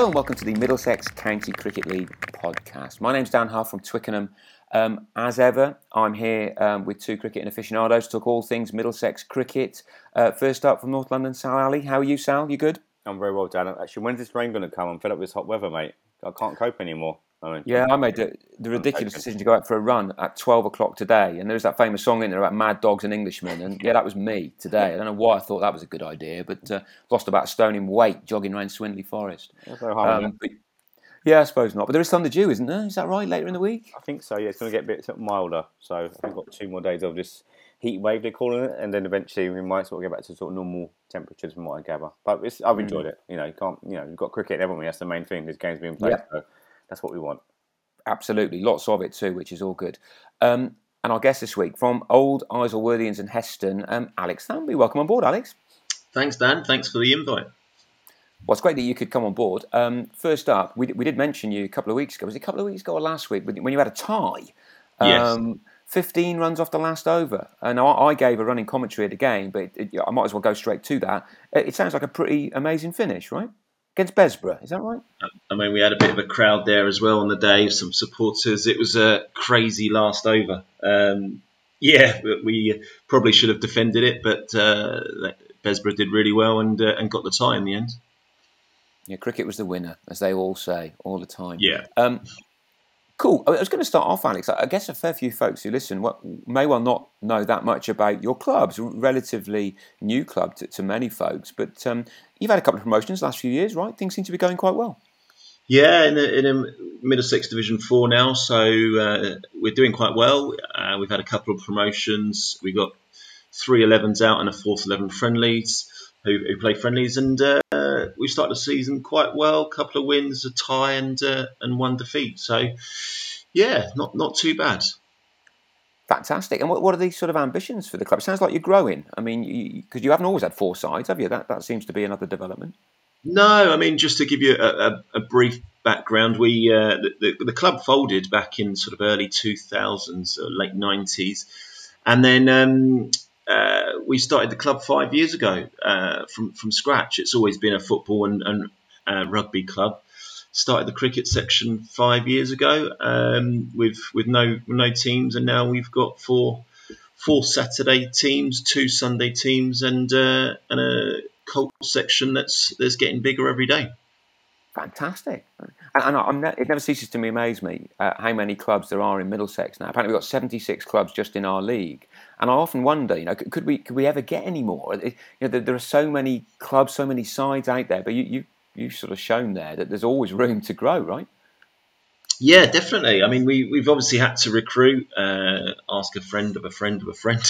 Hello and welcome to the Middlesex County Cricket League podcast. My name's Dan Huff from Twickenham. Um, as ever, I'm here um, with two cricket and aficionados to talk all things Middlesex cricket. Uh, first up from North London, Sal Ali. How are you, Sal? You good? I'm very well, Dan. Actually, when's this rain going to come? I'm fed up with this hot weather, mate. I can't cope anymore. I mean, yeah, I made the, the ridiculous decision to go out for a run at 12 o'clock today. And there's that famous song in there about mad dogs and Englishmen. And yeah, that was me today. I don't know why I thought that was a good idea, but uh, lost about a stone in weight jogging around Swindley Forest. Um, but, yeah, I suppose not. But there is Thunder Dew, isn't there? Is that right? Later in the week? I think so. Yeah, it's going to get a bit milder. So I've got two more days of this heat wave they're calling it, and then eventually we might sort of get back to sort of normal temperatures from what I gather. But I've enjoyed mm. it. You know, you can't. You know, you've got cricket, haven't we? That's the main thing. This game's being played, yeah. so that's what we want. Absolutely, lots of it too, which is all good. Um, and our guest this week from Old Isleworthians and Heston, um, Alex Thambey. Welcome on board, Alex. Thanks, Dan. Thanks for the invite. Well, it's great that you could come on board. Um, first up, we, we did mention you a couple of weeks ago. Was it a couple of weeks ago or last week when you had a tie? Yes. Um, 15 runs off the last over. And I, I gave a running commentary at the game, but it, I might as well go straight to that. It sounds like a pretty amazing finish, right? Against Bessborough. Is that right? I mean, we had a bit of a crowd there as well on the day, some supporters. It was a crazy last over. Um, yeah, we probably should have defended it, but uh, Bessborough did really well and uh, and got the tie in the end. Yeah, cricket was the winner, as they all say all the time. Yeah. Um, Cool. I was going to start off, Alex. I guess a fair few folks who listen may well not know that much about your clubs, relatively new club to, to many folks. But um, you've had a couple of promotions last few years, right? Things seem to be going quite well. Yeah, in a, in Middlesex Division Four now, so uh, we're doing quite well. Uh, we've had a couple of promotions. We got three 11s out and a fourth 11 friendlies who, who play friendlies, and uh, we started the season quite well. A couple of wins, a tie, and uh, and one defeat. So, yeah, not not too bad. Fantastic. And what, what are these sort of ambitions for the club? It sounds like you're growing. I mean, because you, you, haven't always had four sides, have you? That that seems to be another development. No, I mean just to give you a, a, a brief background, we uh, the, the, the, club folded back in sort of early 2000s, late 90s, and then um, uh, we started the club five years ago uh, from from scratch. It's always been a football and, and uh, rugby club. Started the cricket section five years ago um, with with no no teams, and now we've got four four Saturday teams, two Sunday teams, and uh, and a colt section that's that's getting bigger every day. Fantastic, and, and ne- it never ceases to amaze me uh, how many clubs there are in Middlesex now. Apparently, we've got seventy-six clubs just in our league, and I often wonder, you know, could, could we could we ever get any more? It, you know, there, there, are so many clubs, so many sides out there, but you you you've sort of shown there that there's always room to grow, right? Yeah, definitely. I mean, we we've obviously had to recruit, uh, ask a friend of a friend of a friend,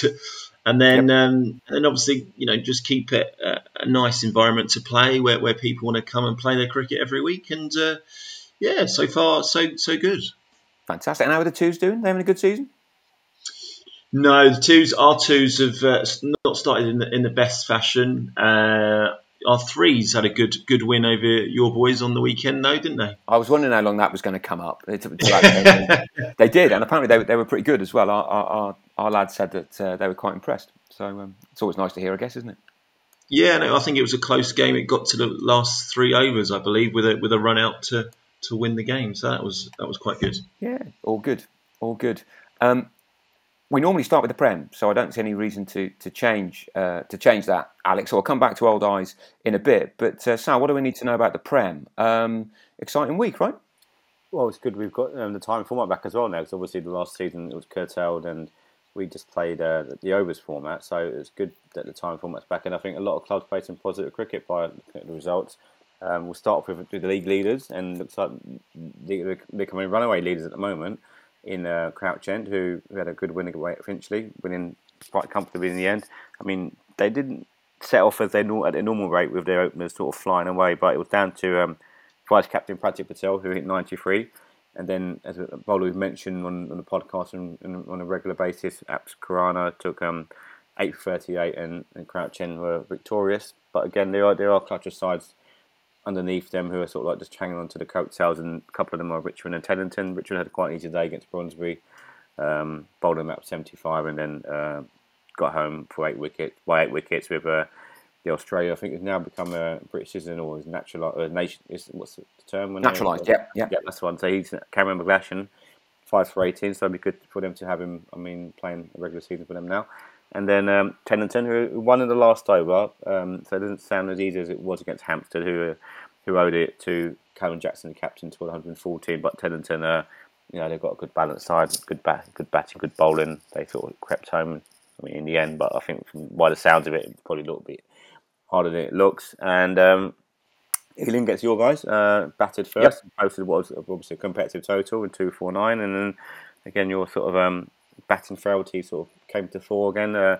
and then yep. um, and obviously you know just keep it a, a, nice environment to play where, where people want to come and play their cricket every week. And uh, yeah, so far so so good. Fantastic. And how are the twos doing? They having a good season? No, the twos, our twos have uh, not started in the, in the best fashion. Uh, our threes had a good good win over your boys on the weekend, though, didn't they? I was wondering how long that was going to come up. they did, and apparently they, they were pretty good as well. Our, our, our lads said that uh, they were quite impressed. So um, it's always nice to hear, I guess, isn't it? Yeah, no, I think it was a close game. It got to the last three overs, I believe, with a with a run out to, to win the game. So that was that was quite good. Yeah, all good, all good. Um, we normally start with the Prem, so I don't see any reason to to change uh, to change that, Alex. So I'll come back to Old Eyes in a bit. But uh, Sal, what do we need to know about the Prem? Um, exciting week, right? Well, it's good we've got um, the time format back as well now, because obviously the last season it was curtailed and we just played uh, the overs format, so it's good that the time format's back. And I think a lot of clubs played some positive cricket by the results. Um, we'll start off with, with, the league leaders, and looks like they're becoming runaway leaders at the moment in uh, Crouch End, who, who had a good win away at Finchley, winning quite comfortably in the end. I mean, they didn't set off as at their normal rate with their openers sort of flying away, but it was down to um, vice captain Pratik Patel who hit 93, and then as a bowler mentioned on, on the podcast and, and, on a regular basis, Apps Khurana took um, 838 and, and Crouch were victorious. But again, there are there are clutcher sides underneath them who are sort of like just hanging on to the coattails, and a couple of them are Richmond and Teddington. Richmond had a quite easy day against Brondesbury, um, bowled them up 75, and then uh, got home for eight wickets by eight wickets with uh, the Australia. I think has now become a British citizen or is natural uh, nation. Is what's the term? Naturalised, yeah, yeah. yeah, that's one. So he's Cameron McGlashan, five for eighteen. So it'd be good for them to have him. I mean, playing a regular season for them now. And then um, Teddington, who won in the last over, um, so it doesn't sound as easy as it was against Hampstead, who uh, who owed it to Callum Jackson, the captain, to 114. But Teddington, uh, you know, they've got a good balanced side, good bat, good batting, good bowling. They sort of crept home. I mean, in the end, but I think from by the sounds of it, it's probably a little bit harder than it looks. And um, Ealing gets your guys uh, batted first, posted what was obviously a competitive total with two four nine, and then again your sort of um, batting frailty sort of came to fore again. Uh,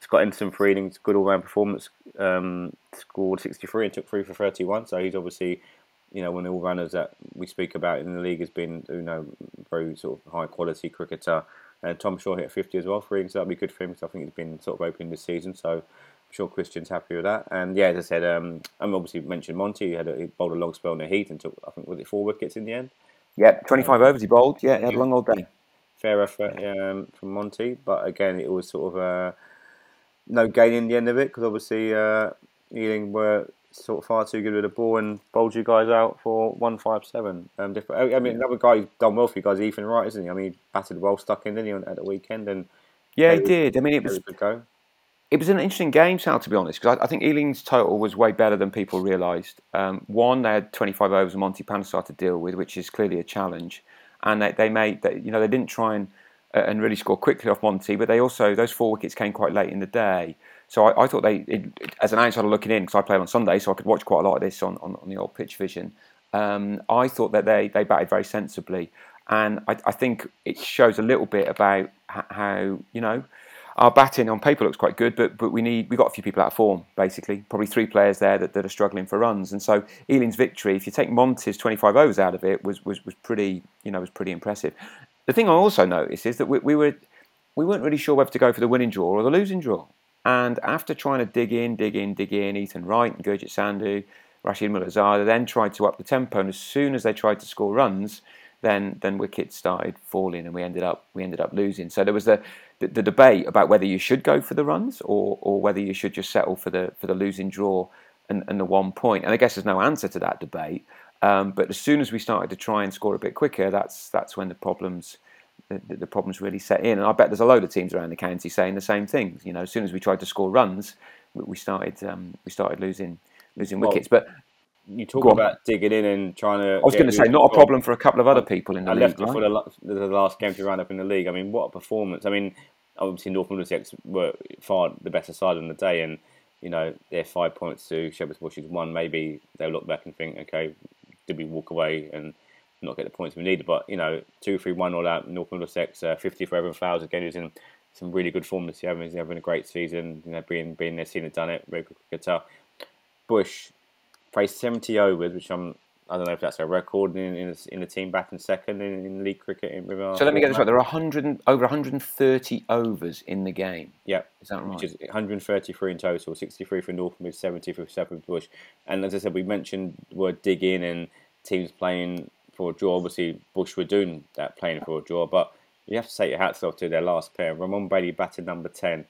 Scott Enderson for Ealing's good all round performance, um, scored sixty three and took three for thirty one. So he's obviously you know one of the all runners that we speak about in the league has been you know very sort of high quality cricketer. And Tom Shaw hit 50 as well for Ealing, so that'd be good for him because I think he's been sort of opening this season. So sure Christian's happy with that. And yeah, as I said, um, I'm obviously mentioned Monty. He had a, he bowled a long spell in the heat and took, I think, was it four wickets in the end? Yeah, 25 overs he bowled. Yeah, he had a long old day. Fair effort um, from Monty, but again, it was sort of uh, no gain in the end of it because obviously uh, Ealing were sort of far too good with the ball and bowled you guys out for one five seven. Um, different. I mean, another guy who's done well for you guys, Ethan Wright, isn't he? I mean, he batted well stuck in, didn't he, at the weekend? And Yeah, he did. I mean, it was was a good go. It was an interesting game, Sal, to be honest, because I, I think Ealing's total was way better than people realised. Um, one, they had 25 overs of Monty Panesar to deal with, which is clearly a challenge, and they, they made they, you know they didn't try and uh, and really score quickly off Monty, but they also those four wickets came quite late in the day. So I, I thought they, it, as an outsider looking in, because I played on Sunday, so I could watch quite a lot of this on, on, on the old pitch vision. Um, I thought that they, they batted very sensibly, and I, I think it shows a little bit about how you know our batting on paper looks quite good, but but we need we got a few people out of form basically. Probably three players there that, that are struggling for runs, and so Ealing's victory, if you take Monty's 25 overs out of it, was was was pretty you know was pretty impressive. The thing I also noticed is that we, we were we weren't really sure whether to go for the winning draw or the losing draw. And after trying to dig in, dig in, dig in, Ethan Wright and Gurjit Sandhu, Rashid Mulazar, they then tried to up the tempo. And as soon as they tried to score runs, then then wickets started falling, and we ended up we ended up losing. So there was the, the, the debate about whether you should go for the runs or or whether you should just settle for the for the losing draw and, and the one point. And I guess there's no answer to that debate. Um, but as soon as we started to try and score a bit quicker, that's that's when the problems the, the problems really set in. And I bet there's a load of teams around the county saying the same things. You know, as soon as we tried to score runs, we, we started um, we started losing losing Well, wickets. But You talk Go on. about digging in and trying to. I was going to say, not a problem for a couple of other people in the I league. left right? for the, the last game to round up in the league. I mean, what a performance! I mean, obviously North Middlesex were far the better side on the day, and you know they're five points to Shepherd's Bush's one. Maybe they'll look back and think, okay, did we walk away and not get the points we needed? But you know, two, three, one all out. North Middlesex, uh, fifty for Evan Flowers again. He's in some really good form this year. He's having a great season. You know, being being there, seen it, done it. Very good cricketer. Bush faced 70 overs, which I'm I don't know if that's a record in in, in the team batting second in, in league cricket. In, our So let me get this right. There are 100, over 130 overs in the game. Yeah, Is that right? which is 133 in total, 63 for North Mid, 70 for Shepherd Bush. And as I said, we mentioned the word dig in and teams playing for a draw. Obviously, Bush were doing that, playing for a draw, but you have to take your hats off to their last pair. Ramon Bailey batted number 10,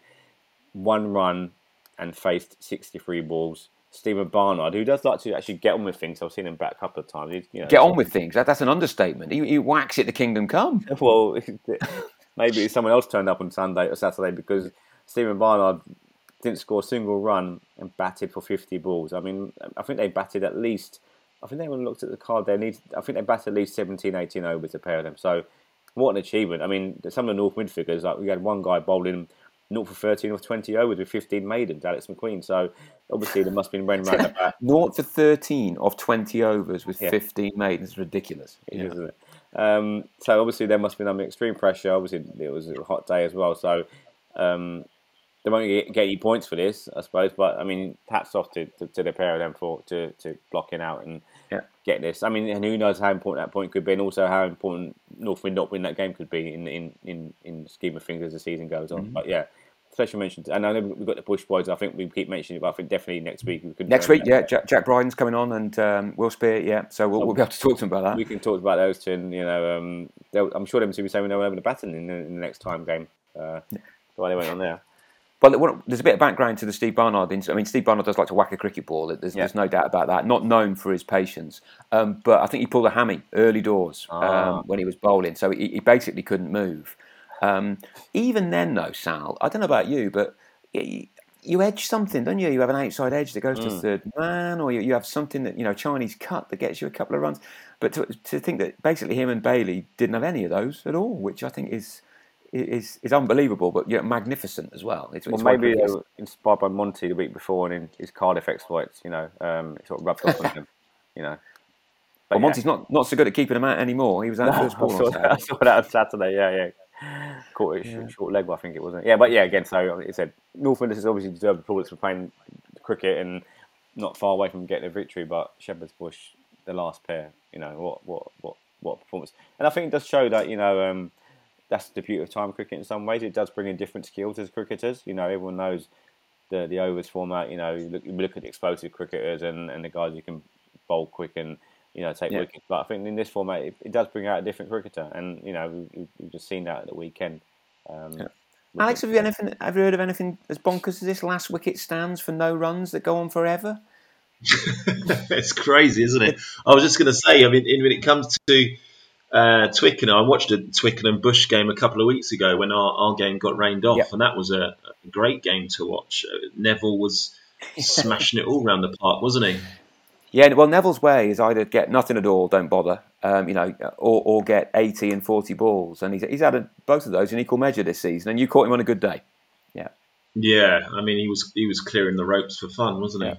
one run and faced 63 balls. Stephen Barnard, who does like to actually get on with things, I've seen him back a couple of times. You know, Get on with things. That, that's an understatement. He, he whacks it to kingdom come. well, maybe someone else turned up on Sunday or Saturday because Stephen Barnard didn't score a single run and batted for 50 balls. I mean, I think they batted at least, I think they even looked at the card, they need, I think they batted at least 17, 18 overs, a pair of them. So, what an achievement. I mean, some of the North Mid figures, like we had one guy bowling 0 for 13 or 20 overs with 15 maidens, Alex McQueen. So, obviously, there must have been ran round the back. Naught for 13 of 20 overs with Yeah. 15 maidens. Ridiculous. Yeah. isn't it? Um, so obviously there must have been under extreme pressure. Obviously it was a hot day as well, so um, they won't get, get any points for this, I suppose. But I mean, hats off to, to, to the pair of them for to, to blocking out and Yeah. get this. I mean, and who knows how important that point could be, and also how important Northwind not win that game could be in in in, in scheme of things as the season goes on. But yeah. Special mention, and I know we've got the Bush boys. I think we keep mentioning it, but I think definitely next week we could. Next week, yeah, Jack, Jack Bryden's coming on and um, Will Spear, yeah. So we'll, we'll be able to talk to him about that. we can talk about those two, and you know, um, I'm sure them two will be saying they're having a baton in the, in the next time game. Uh, Why they went on there? But there's a bit of background to the Steve Barnard. I mean, Steve Barnard does like to whack a cricket ball. There's, yeah. there's no doubt about that. Not known for his patience, um, but I think he pulled a hammy early doors ah. um, when he was bowling, so he, he basically couldn't move. Um, even then, though, Sal, I don't know about you, but you edge something, don't you? You have an outside edge that goes mm. to third man, or you, you have something that you know Chinese cut that gets you a couple of runs. But to, to think that basically him and Bailey didn't have any of those at all, which I think is is is unbelievable, but yeah, magnificent as well. It's, well, it's maybe they were inspired by Monty the week before and in his Cardiff exploits. You know, um, it sort of rubbed off on him. You know. But well, yeah. Monty's not, not so good at keeping him out anymore. He was out no, first ball. I saw, that, I saw that on Saturday. Yeah, yeah. Caught it yeah. short leg, I think it wasn't. Yeah, but yeah, again, so it said North has obviously deserved the plaudits for playing cricket and not far away from getting a victory. But Shepherd's Bush, the last pair, you know, what what what what performance? And I think it does show that you know. Um, that's the beauty of time cricket in some ways. It does bring in different skills as cricketers. You know, everyone knows the the overs format. You know, you look, you look at the explosive cricketers and, and the guys who can bowl quick and you know take yeah. wickets. But I think in this format, it, it, does bring out a different cricketer, and you know we, have just seen that at the weekend. Um, yeah. Alex, have you anything? Have you heard of anything as bonkers as this? Last wicket stands for no runs that go on forever. it's crazy, isn't it? I was just going to say. I mean, when it comes to uh, Twickenham. I watched a Twickenham Bush game a couple of weeks ago when our, our game got rained off, yep. and that was a, a, great game to watch. Uh, Neville was smashing it all around the park, wasn't he? Yeah, well, Neville's way is either get nothing at all, don't bother, um, you know, or, or get 80 and 40 balls. And he's, he's had a, both of those in equal measure this season, and you caught him on a good day. Yeah. Yeah, I mean, he was he was clearing the ropes for fun, wasn't he?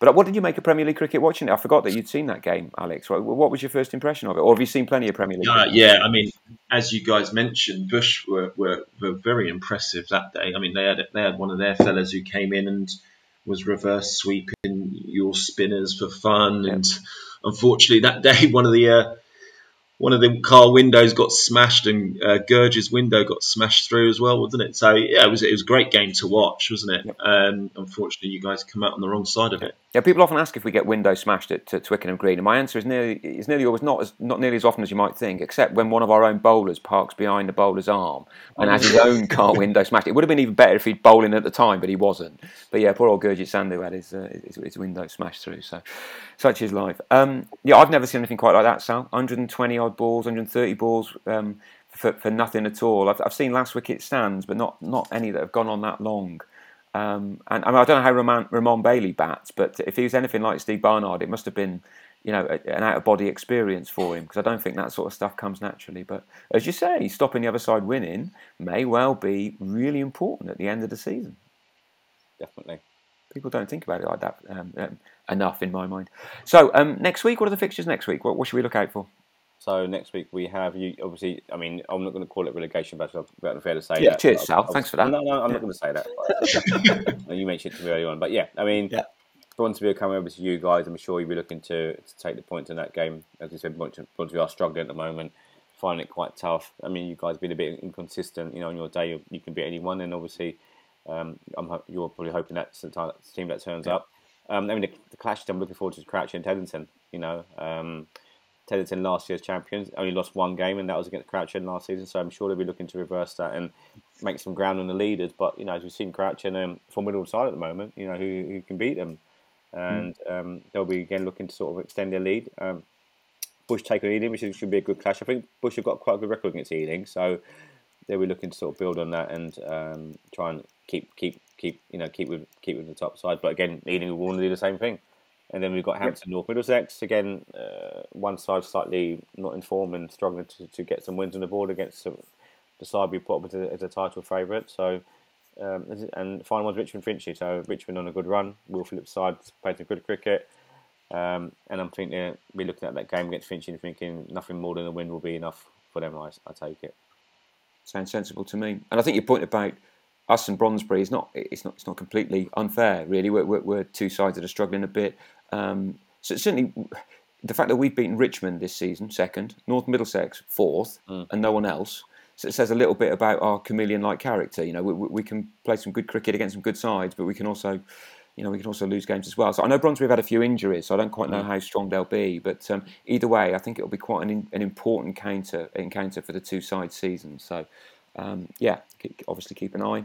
But what did you make of Premier League cricket watching it? I forgot that you'd seen that game, Alex. What was your first impression of it? Or have you seen plenty of Premier League? Uh, yeah, I mean, as you guys mentioned, Bush were, were, were very impressive that day. I mean, they had they had one of their fellas who came in and was reverse sweeping spinners for fun. And unfortunately, that day, one of the uh, one of the car windows got smashed and uh, Gurge's window got smashed through as well, wasn't it? So yeah, it was it was a great game to watch, wasn't it? Um, unfortunately, you guys come out on the wrong side of it. Yeah, people often ask if we get windows smashed at, Twickenham Green, and my answer is nearly is nearly always not as not nearly as often as you might think, except when one of our own bowlers parks behind the bowler's arm and has his own car window smashed. It would have been even better if he'd bowling at the time, but he wasn't. But yeah, poor old Gurjit Sandhu had his, uh, his, his window smashed through. So such is life. Um, yeah, I've never seen anything quite like that, Sal. 120 odd balls, 130 balls um, for, for nothing at all. I've, I've seen last wicket stands, but not, not any that have gone on that long. Um, and I, mean, I, don't know how Ramon, Ramon, Bailey bats, but if he was anything like Steve Barnard, it must have been, you know, a, an out of body experience for him because I don't think that sort of stuff comes naturally. But as you say, stopping the other side winning may well be really important at the end of the season. Definitely. People don't think about it like that um, um, enough, in my mind. So um, next week, what are the fixtures next week? What, what, should we look out for? So next week we have you. Obviously, I mean, I'm not going to call it relegation battle. I'm fair to say. Yeah, that, cheers, Sal. Thanks for that. No, no, I'm yeah. not going to say that. you mentioned it to me earlier on, but yeah, I mean, yeah. Brondesbury coming over to you guys. I'm sure you'll be looking to, to take the points in that game. As you said, Brondesbury are struggling at the moment, finding it quite tough. I mean, you guys have been a bit inconsistent. You know, on your day you, you can beat anyone, and obviously um, I'm, you're probably hoping that's the team that turns yeah. up. Um, I mean, the, the clash I'm looking forward to is Crouch and Teddington. You know, um, Teddington last year's champions only lost one game, and that was against Crouch End last season. So I'm sure they'll be looking to reverse that and make some ground on the leaders. But you know, as we've seen, Crouch End um, formidable side at the moment. You know, who, who can beat them, and mm. um, they'll be again looking to sort of extend their lead. Um, Bush take on Ealing, which should be a good clash. I think Bush have got quite a good record against Ealing, so they'll be looking to sort of build on that and um, try and keep keep keep you know keep with keep with the top side. But again, Ealing will want to do the same thing. And then we've got Hampton yep. North Middlesex again. Uh, one side slightly not in form and struggling to, to get some wins on the board against the, the side we put up as a, as a title favourite. So um, and final one's Richmond Finchley. So Richmond on a good run. Will Phillips side played some good cricket. Um, and I'm thinking we're looking at that game against Finchley and thinking nothing more than a win will be enough for them. I, I take it. Sounds sensible to me. And I think your point about us and Brondesbury is not it's not it's not completely unfair. Really, we're, we're, we're two sides that are struggling a bit. Um, so certainly, the fact that we've beaten Richmond this season, second, North Middlesex fourth, mm. and no one else, so it says a little bit about our chameleon-like character. You know, we, we, can play some good cricket against some good sides, but we can also, you know, we can also lose games as well. So I know Brondesbury have had a few injuries, so I don't quite know mm. how strong they'll be. But um, either way, I think it'll be quite an, an important encounter encounter for the two side seasons. So um, yeah, obviously keep an eye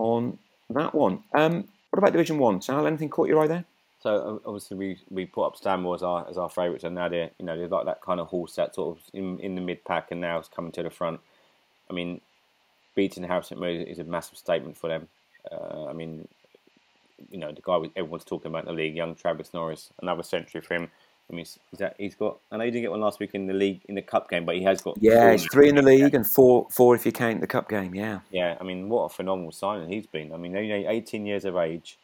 on that one. Um, what about Division One? Sal, anything caught your eye there? So obviously we, we put up Stanmore as our as our favourites, and now they you know they're like that kind of horse that sort of in, in the mid pack, and now it's coming to the front. I mean, beating Harrison is a massive statement for them. Uh, I mean, you know the guy everyone's talking about in the league, young Travis Norris, another century for him. I mean, that, he's got. I know he didn't get one last week in the league in the cup game, but he has got. Yeah, he's three in the league and four four if you count the cup game. Yeah. Yeah, I mean, what a phenomenal signing he's been. I mean, you know, 18 years of age,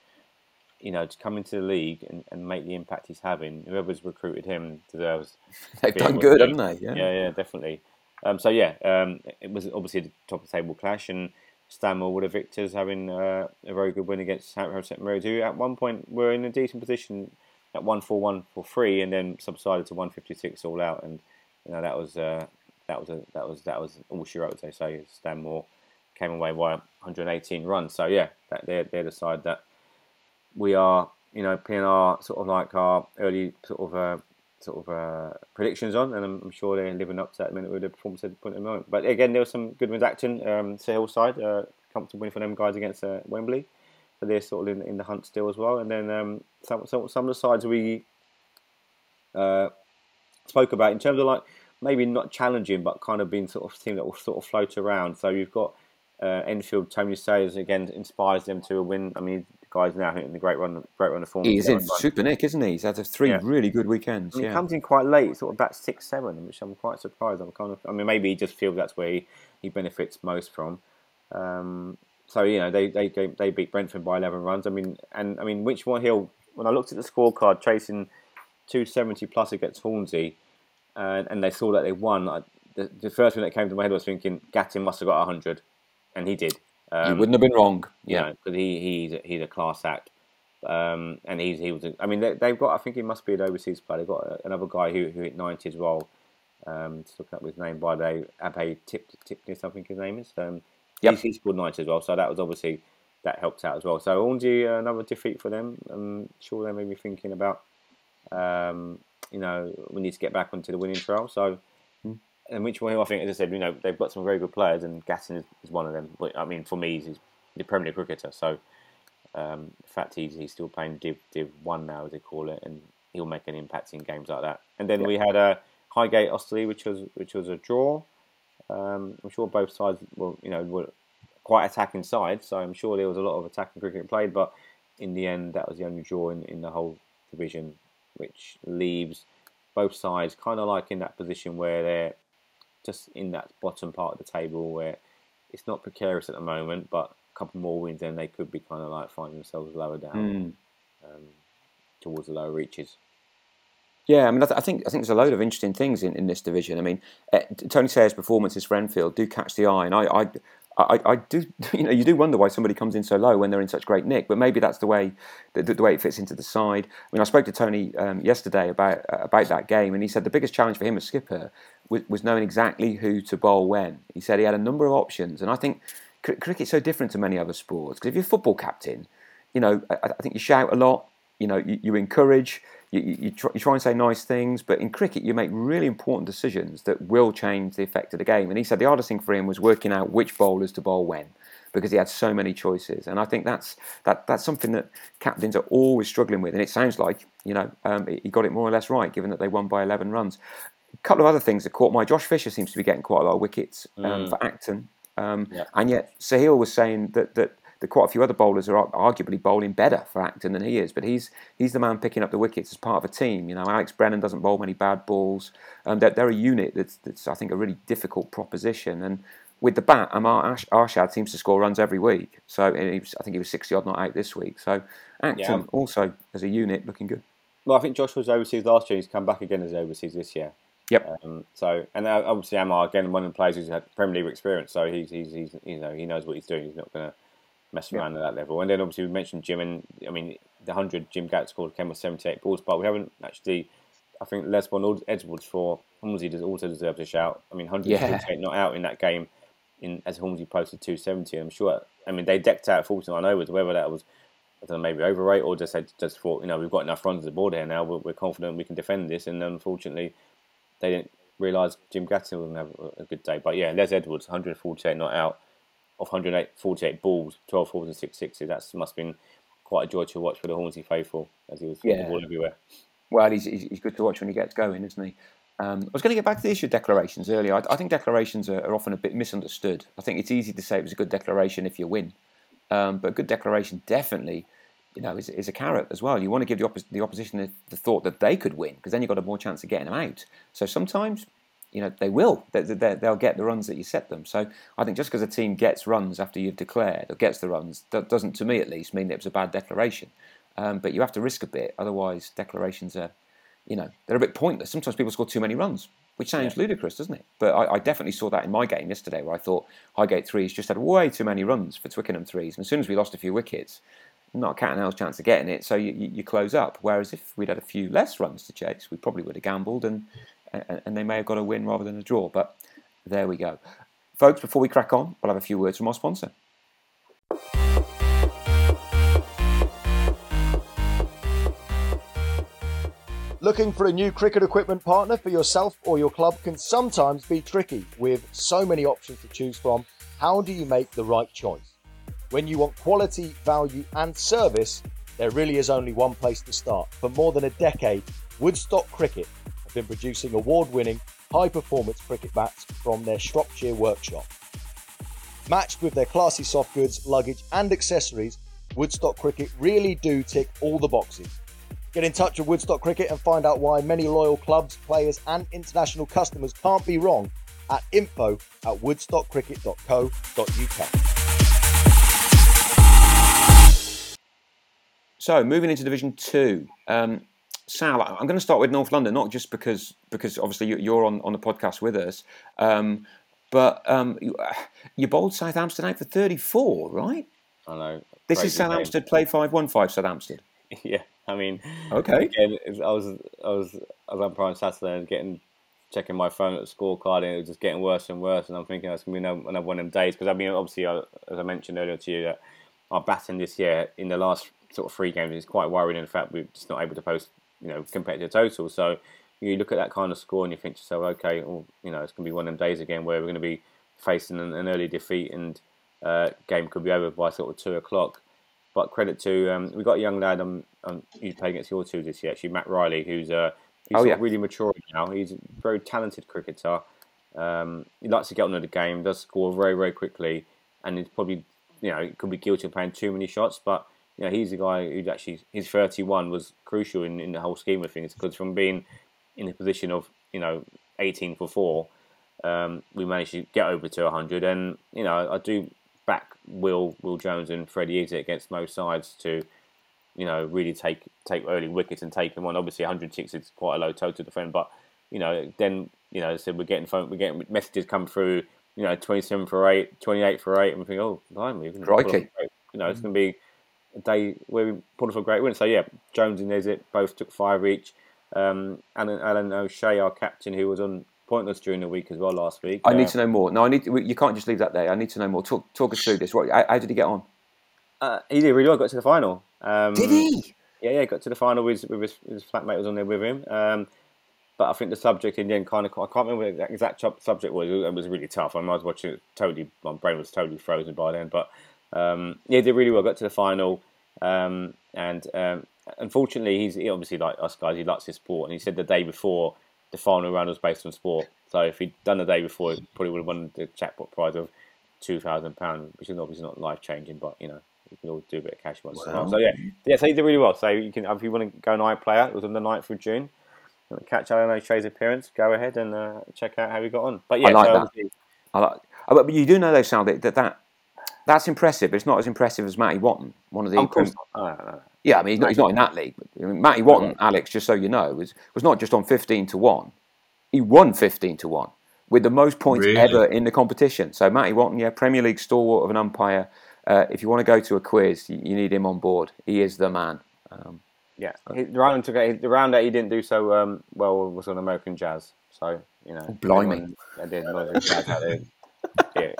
you know, to come into the league and, and make the impact he's having. Whoever's recruited him deserves. They've done good, haven't they? Yeah, yeah, yeah definitely. Um, so yeah, um, it was obviously the top of the table clash, and Stanmore were the victors, having uh, a very good win against Harrison Road, who at one point were in a decent position at one four one for free, and then subsided to one fifty six all out, and you know that was uh, that was a, that was that was all she wrote. They say, Stanmore came away by 118 runs. So yeah, that, they're they're the side that we are, you know, our sort of like our early sort of uh, sort of uh, predictions on, and I'm, I'm, sure they're living up to that minute with the performance at the point in the moment. But again, there was some good wins action. Um, Sahil side, uh, comfortable win for them guys against uh, Wembley. They're sort of in, in the hunt still as well. And then um, some, some some of the sides we uh, spoke about in terms of like maybe not challenging, but kind of being sort of team that will sort of float around. So you've got uh, Enfield, Tony Sayers again inspires them to a win. I mean, the guy's now hitting the great run, great run of form. He's in super nick, isn't he? He's had three yeah. really good weekends. yeah. He comes in quite late, sort of about six, seven, which I'm quite surprised. I'm kind of, I mean, maybe he just feels that's where he, he benefits most from. Um, so you know, they they they beat Brentford by 11 runs. I mean, and I mean, which Winchmore Hill. When I looked at the scorecard, chasing 270 plus against Hornsey, and, and they saw that they won. I, the, the first thing that came to my head was thinking Gatton must have got 100 and he did. Um, you wouldn't have been wrong. Yeah, because he he's he's a class act, um, and he's he was. A, I mean, they, have got. I think he must be an overseas player. They've got another guy who who hit ninety as well. Um, just looking up his name by the Abe Tip Tipney, something his name is. Um, yep. he's, he scored ninety as well. So that was obviously that helped out as well. So Hornsey, uh, another defeat for them. I'm sure they may be thinking about. Um, you know, we need to get back onto the winning trail. So and which one I think, as I said, you know, they've got some very good players, and Gatton is, is one of them. But I mean, for me, he's the Premier League cricketer, so um, the fact he's he's still playing Div Div One now, as they call it, and he'll make an impact in games like that. And then yeah. we had a Highgate Osterley, which was which was a draw. Um, I'm sure both sides were, you know, were quite attacking sides, so I'm sure there was a lot of attacking cricket played. But in the end, that was the only draw in, in the whole division, which leaves both sides kind of like in that position where they're just in that bottom part of the table where it's not precarious at the moment, but a couple more wins, then they could be kind of like finding themselves lower down mm. um, towards the lower reaches. Yeah, I mean, I, th- I, think I think there's a load of interesting things in, in this division. I mean, uh, Tony Sayers' performances for Enfield do catch the eye, and I, I, I, I, do, you know, you do wonder why somebody comes in so low when they're in such great nick. But maybe that's the way, the, the way it fits into the side. I mean, I spoke to Tony um, yesterday about uh, about that game, and he said the biggest challenge for him as skipper was, was, knowing exactly who to bowl when. He said he had a number of options, and I think cr- cricket's so different to many other sports. Because if you're a football captain, you know, I, I, think you shout a lot. You know, you, you encourage, you, you, try, you, try, and say nice things, but in cricket, you make really important decisions that will change the effect of the game. And he said the hardest thing for him was working out which bowlers to bowl when, because he had so many choices. And I think that's that that's something that captains are always struggling with. And it sounds like you know um, he got it more or less right, given that they won by 11 runs a couple of other things that caught my. Josh Fisher seems to be getting quite a lot of wickets um, mm. for Acton, um, yeah. and yet Sahil was saying that that. That quite a few other bowlers are arguably bowling better for Acton than he is, but he's he's the man picking up the wickets as part of a team. You know, Alex Brennan doesn't bowl many bad balls. Um, they're, they're a unit that's, that's I think a really difficult proposition. And with the bat, Amar Ash- Arshad seems to score runs every week. So was, I think he was 60 odd not out this week. So Acton yeah. also as a unit looking good. Well, I think Josh was overseas last year. He's come back again as overseas this year. Yep. Um, so, and obviously Amar again, one of the players who's had Premier League experience, so he's he's, he's you know he knows what he's doing. He's not going to mess around yep. at that level. And then obviously we mentioned Jim, and I mean the hundred Jim Gatt scored came with seventy eight balls, but we haven't actually. I think Lesbon Edwards for Hornsey does also deserves a shout. I mean, 148 yeah. not out in that game, in as Hornsey posted 270. I'm sure. I mean, they decked out 49 overs, whether that was I don't know, maybe overrate or just just thought, you know, we've got enough runs on the board here now. We're, we're confident we can defend this, and unfortunately, they didn't realise Jim Gatton would have a good day. But yeah, Les Edwards, 148 not out. Of 148 balls, 12 fours and six sixes. That must have been quite a joy to watch for the Hornsey faithful as he was yeah. the ball everywhere. Well, he's, he's good to watch when he gets going, isn't he? Um, I was going to get back to the issue of declarations earlier. I, I think declarations are, are, often a bit misunderstood. I think it's easy to say it was a good declaration if you win, um, but a good declaration definitely, you know, is, is a carrot as well. You want to give the, oppos- the opposition the, the, thought that they could win because then you've got a more chance of getting them out. So sometimes, you know, they will. They, they'll get the runs that you set them. So I think just because a team gets runs after you've declared or gets the runs, that doesn't, to me at least, mean that it was a bad declaration. Um, but you have to risk a bit, otherwise declarations are you know, they're a bit pointless. Sometimes people score too many runs, which sounds yeah. ludicrous, doesn't it? But I, I, definitely saw that in my game yesterday, where I thought Highgate threes just had way too many runs for Twickenham threes, and as soon as we lost a few wickets, not a cat and hell's chance of getting it, so you, you, you, close up. Whereas if we'd had a few less runs to chase, we probably would have gambled, and, and they may have got a win rather than a draw. But there we go, folks. Before we crack on, we'll have a few words from our sponsor. Looking for a new cricket equipment partner for yourself or your club can sometimes be tricky with so many options to choose from. How do you make the right choice? When you want quality, value, and service, there really is only one place to start. For more than a decade, Woodstock Cricket been producing award winning, high performance cricket bats from their Shropshire workshop. Matched with their classy soft goods, luggage, and accessories, Woodstock Cricket really do tick all the boxes Get in touch with Woodstock Cricket and find out why many loyal clubs, players, and international customers can't be wrong at info at woodstockcricket.co.uk. So, moving into Division Two, um, Sal, I'm going to start with North London, not just because because obviously you're on, on the podcast with us, um, but um, you, you bowled Southampton out for 34, right? I know. This is Southampton play 5-1-5 South yeah. I mean, okay. Again, I was I was I was on Prime Saturday and getting checking my phone at the scorecard and it was just getting worse and worse. And I'm thinking that's gonna be another one of them days because I mean, obviously, I, as I mentioned earlier to you, that our batting this year in the last sort of three games is quite worrying. In fact, we're just not able to post, you know, compared to the total. So you look at that kind of score and you think to yourself, okay, well, you know, it's going to be one of them days again where we're going to be facing an, an early defeat and uh, game could be over by sort of two o'clock. But credit to um, we got a young lad um, um, who's playing against your two this year, actually Matt Riley, who's uh, he's oh, yeah. really mature now. He's a very talented cricketer. Um, he likes to get on with the game, does score very very quickly, and he's probably you know could be guilty of playing too many shots, but you know he's the guy who actually his 31 was crucial in, in the whole scheme of things because from being in a position of you know 18 for four, um, we managed to get over to 100, and you know I do back Will Will Jones and Freddie Exit against most sides to, you know, really take take early wickets and take them on. Obviously, 106 is quite a low total to defend, but you know, then you know, so we're getting phone, we're getting messages come through. You know, 27 for eight, 28 for eight, and we think, oh, blimey, crikey, you know, it's going to be day where we pulled off a great win. So yeah, Jones and Exit both took five each. Um, Alan, Alan O'Shea, our captain, who was on pointless during the week as well last week. I uh, need to know more. No, I need. To, you can't just leave that there. I need to know more. Talk, talk us through this. What, how, how did he get on? Uh, he did really well. Got to the final. Um, did he? Yeah, yeah. Got to the final with, with his, his flatmate was on there with him. Um, but I think the subject in the end kind of I can't remember what the exact subject was. It was really tough. I was watching it totally. My brain was totally frozen by then. But um, yeah, did really well. Got to the final, um, and um, unfortunately, he's he obviously like us guys. He likes his sport, and he said the day before the final round was based on sport. So if he'd done the day before, he probably would have won the jackpot prize of two thousand pounds, which is obviously not life changing, but you know you can always do a bit of cash once in a while. So yeah, yeah. So he did really well. So you can if you want to go night player, it was on the 9th of June. Catch Alan O'Shea's appearance. Go ahead and uh, check out how he got on. But yeah, I like so that. I like, but you do know though, Sal, that that that's impressive. But it's not as impressive as Matty Watton, one of the. Of course, not. Yeah, I mean, he's not, he's not in that league. I mean, Matty Watton, Alex, just so you know, was, was not just on 15 to 1. He won 15 to 1 with the most points really? ever in the competition. So, Matty Watton, yeah, Premier League stalwart of an umpire. Uh, if you want to go to a quiz, you, you, need him on board. He is the man. Um, yeah, he, the round took the round that he didn't do so um, well was on American Jazz. So you know, oh, blimey, I did yeah.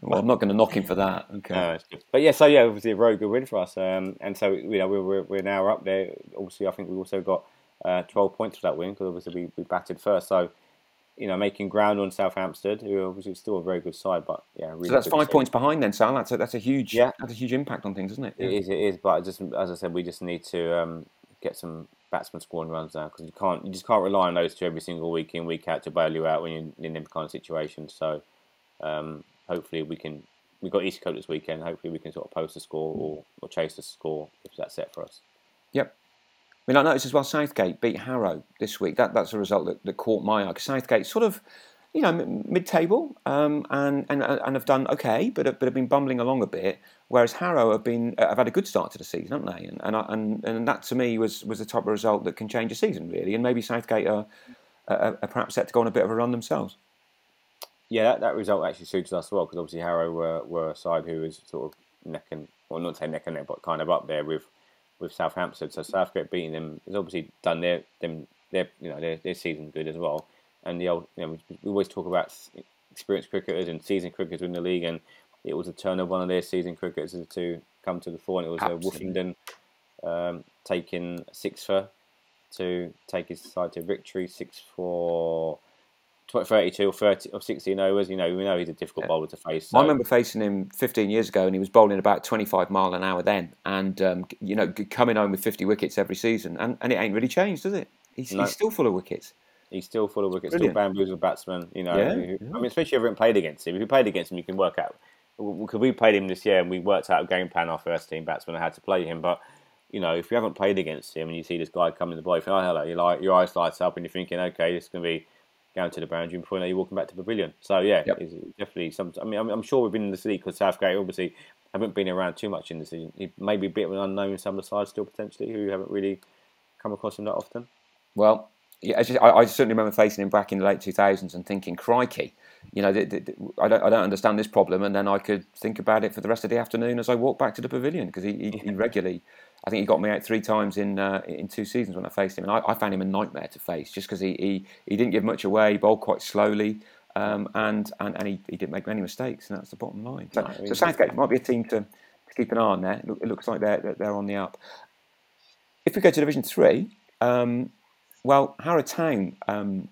well, I'm not going to knock him for that. Okay. No, but yeah, so yeah, obviously a very good win for us. Um, and so you know we're, we're now up there. Obviously, I think we also got uh, 12 points for that win because obviously we, we batted first. So you know, making ground on Southampton, who are obviously still a very good side, but yeah, really so that's five team. points behind then, Sal. That's a, that's a huge yeah. that's a huge impact on things, isn't it? It is, it is. But just as I said, we just need to um, get some batsmen scoring runs now because you can't, you just can't rely on those two every single week in week out to bail you out when you're in them kind of situation. So um, hopefully we can. We've got Eastcote this weekend. Hopefully we can sort of post a score or, or chase the score if that's set for us. Yep. I mean, I noticed as well. Southgate beat Harrow this week. That that's a result that, that caught my eye. Southgate sort of you know, mid-table, um, and, and and have done okay, but but have been bumbling along a bit. Whereas Harrow have been have had a good start to the season, haven't they? And and and, and that to me was was the type of result that can change a season really. And maybe Southgate are, are, are perhaps set to go on a bit of a run themselves. Yeah, that, that result actually suited us well because obviously Harrow were, were a side who was sort of neck and well not say neck and neck, but kind of up there with with Southampton. So Southgate beating them has obviously done their them their you know their, their season good as well and the old, you know, we always talk about experienced cricketers and seasoned cricketers in the league, and it was a turn of one of their seasoned cricketers to come to the fore, and it was uh, Woofenden um, taking six for to take his side to victory, six for 32 or 30 or 16 overs. You know, we know he's a difficult yeah. bowler to face. So. I remember facing him 15 years ago, and he was bowling about 25 mile an hour then, and um, you know, coming home with 50 wickets every season, and, and it ain't really changed, does it? He's, no. he's still full of wickets. He's still full of wickets, Brilliant. still bamboozles batsmen. You know, yeah. I mean, especially if you haven't played against him. If you played against him, you can work out. Because we played him this year and we worked out a game plan our first team batsman how to play him. But you know, if you haven't played against him and you see this guy coming to the ball, you think, oh, hello, you like your eyes lights up and you're thinking, okay, this is going to be going to the boundary before know you're walking back to the pavilion. So yeah, yep. it's definitely some. I mean, I'm, I'm, sure we've been in the league because Southgate obviously haven't been around too much in the season. He may be a bit of an unknown in some of the sides still potentially who haven't really come across him that often. Well, yeah, just, I, I, certainly remember facing him back in the late 2000s and thinking, crikey, you know, the, the, I, don't, I don't understand this problem. And then I could think about it for the rest of the afternoon as I walked back to the pavilion because he, he, he, regularly, I think he got me out three times in uh, in two seasons when I faced him. And I, I found him a nightmare to face just because he, he, he didn't give much away, he bowled quite slowly. Um, and and, and he, he didn't make many mistakes, and that's the bottom line. So, no, so Southgate might be a team to, to keep an eye on there. It looks like they're, they're on the up. If we go to Division 3, um, well, Harrow Town um,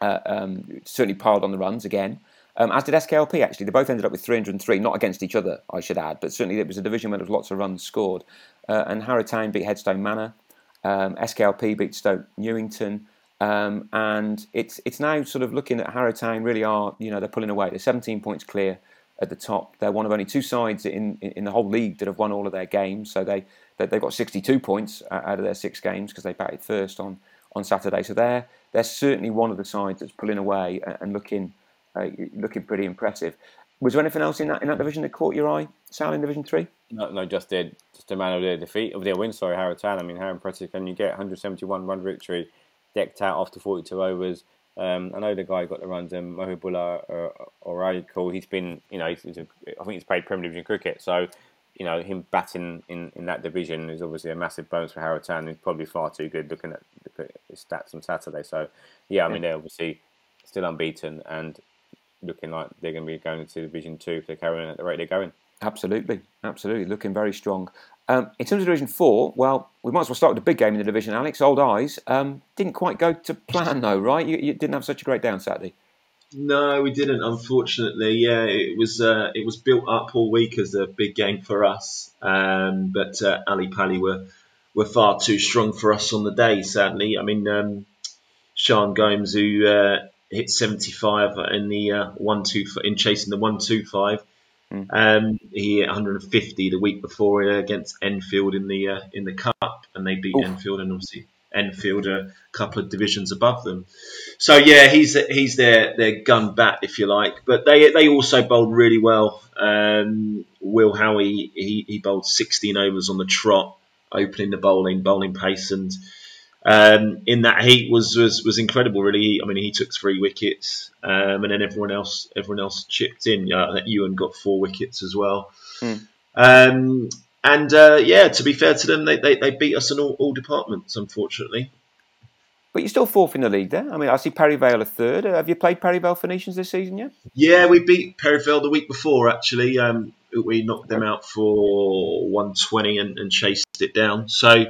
uh, um, certainly piled on the runs again, um, as did SKLP actually. They both ended up with 303, not against each other, I should add, but certainly it was a division where there was lots of runs scored. Uh, and Harrow Town beat Headstone Manor, um, SKLP beat Stoke Newington. Um, and it's it's now sort of looking at Harrow Town really are you know they're pulling away. They're 17 points clear at the top. They're one of only two sides in, in, in the whole league that have won all of their games. So they, they have got 62 points out of their six games because they batted first on on Saturday. So they're they're certainly one of the sides that's pulling away and looking uh, looking pretty impressive. Was there anything else in that in that division that caught your eye, Sal, in Division Three? No, no, just did just a man of their defeat of their win. Sorry, Harrow Town. I mean, how impressive can you get? 171 run victory, decked out after 42 overs. Um, I know the guy got the runs, um, Mohibullah uh, Oraiko. He's been, you know, he's, he's a, I think he's played Premier Division cricket, so you know, him batting in, in that division is obviously a massive bonus for Harrow Town. He's probably far too good looking at, look at his stats on Saturday. So, yeah, I mean, they're obviously still unbeaten and looking like they're going to be going into Division 2 if they're carrying at the rate they're going. Absolutely, absolutely. Looking very strong. Um, in terms of Division 4, well, we might as well start with the big game in the division, Alex. Old Eyes. Um, didn't quite go to plan, though, right? You, you didn't have such a great day on Saturday. No, we didn't. Unfortunately, yeah, it was uh, it was built up all week as a big game for us, um, but uh, Ali Pali were were far too strong for us on the day. Sadly, I mean, um, Sean Gomes who uh, hit 75 in the uh, one two in chasing the one two five. Mm. Um, he hit 150 the week before against Enfield in the uh, in the cup, and they beat Oof. Enfield, and obviously Enfield a couple of divisions above them. So yeah, he's he's their their gun bat if you like. But they they also bowled really well. Um, Will Howie he, he bowled 16 overs on the trot, opening the bowling bowling pace and. Um, in that heat was, was was incredible. Really, I mean, he took three wickets, um, and then everyone else everyone else chipped in. Uh, Ewan got four wickets as well. Hmm. Um, and uh, yeah, to be fair to them, they, they, they beat us in all, all, departments, unfortunately. But you're still fourth in the league there. I mean, I see Perivale a third. Have you played Perivale Phoenicians this season yet? Yeah, we beat Perivale the week before, actually. Um, we knocked them out for 120 and, and chased it down. So,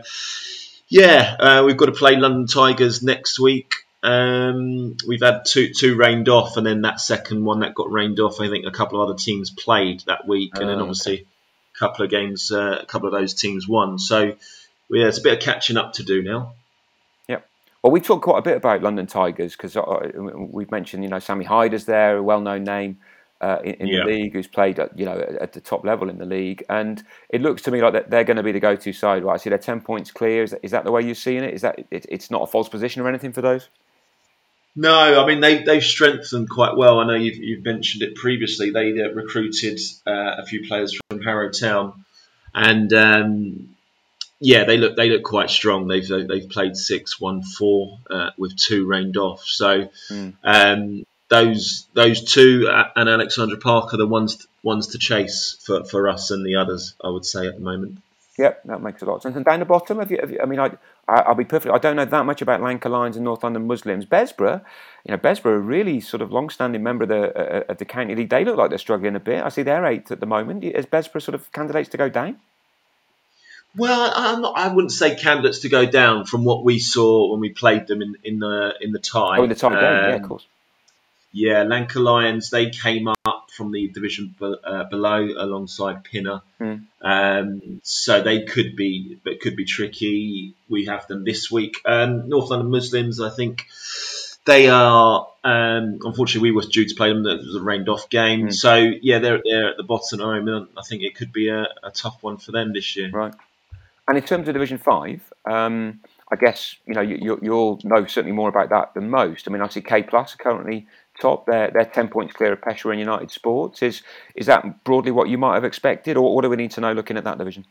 yeah, uh, we've got to play London Tigers next week. Um, we've had two two rained off, and then that second one that got rained off. I think a couple of other teams played that week, and then Oh, obviously a couple of games, uh, a couple of those teams won. So yeah, it's a bit of catching up to do now. Yep. Well, we talked quite a bit about London Tigers because uh, we've mentioned, you know, Sammy Hyder's there, a well-known name uh, in, in Yeah. the league who's played, at, you know, at, the top level in the league, and it looks to me like that they're going to be the go-to side. Right? I see they're ten points clear. Is that, is that the way you're seeing it? Is that it, it's not a false position or anything for those? No, I mean they they've strengthened quite well. I know you've, you've mentioned it previously. They uh, recruited uh, a few players from Harrow Town, and um, yeah, they look they look quite strong. They've they've played six, won four uh, with two rained off. So Mm. um, those those two uh, and Alexandra Park are the ones ones to chase for, for us and the others. I would say at the moment. Yep, that makes a lot of sense. And down the bottom, have you? Have you I mean, I, I, I'll be perfect. I don't know that much about Lanka Lions and North London Muslims. Bessborough, you know, Bessborough, a really sort of long-standing member of the uh, of the county league. They look like they're struggling a bit. I see they're eighth at the moment. Is Bessborough sort of candidates to go down? Well, I'm not, I wouldn't say candidates to go down from what we saw when we played them in, in the in the tie. Oh, in the tie game, yeah, of Um, course. Yeah, Lanka Lions, they came up from the division be- uh, below alongside Pinner. Hmm. Um, so they could be, but could be tricky. We have them this week. Um, North London Muslims, I think they are. Um, unfortunately, we were due to play them. It was a rained off game. Hmm. So yeah, they're they're at the bottom. the moment. I think it could be a, a tough one for them this year. Right. And in terms of Division Five, um, I guess you know you, you, you'll know certainly more about that than most. I mean, I see K Plus are currently top. They're they're ten points clear of Peshawar and United Sports. Is is that broadly what you might have expected, or what do we need to know looking at that division?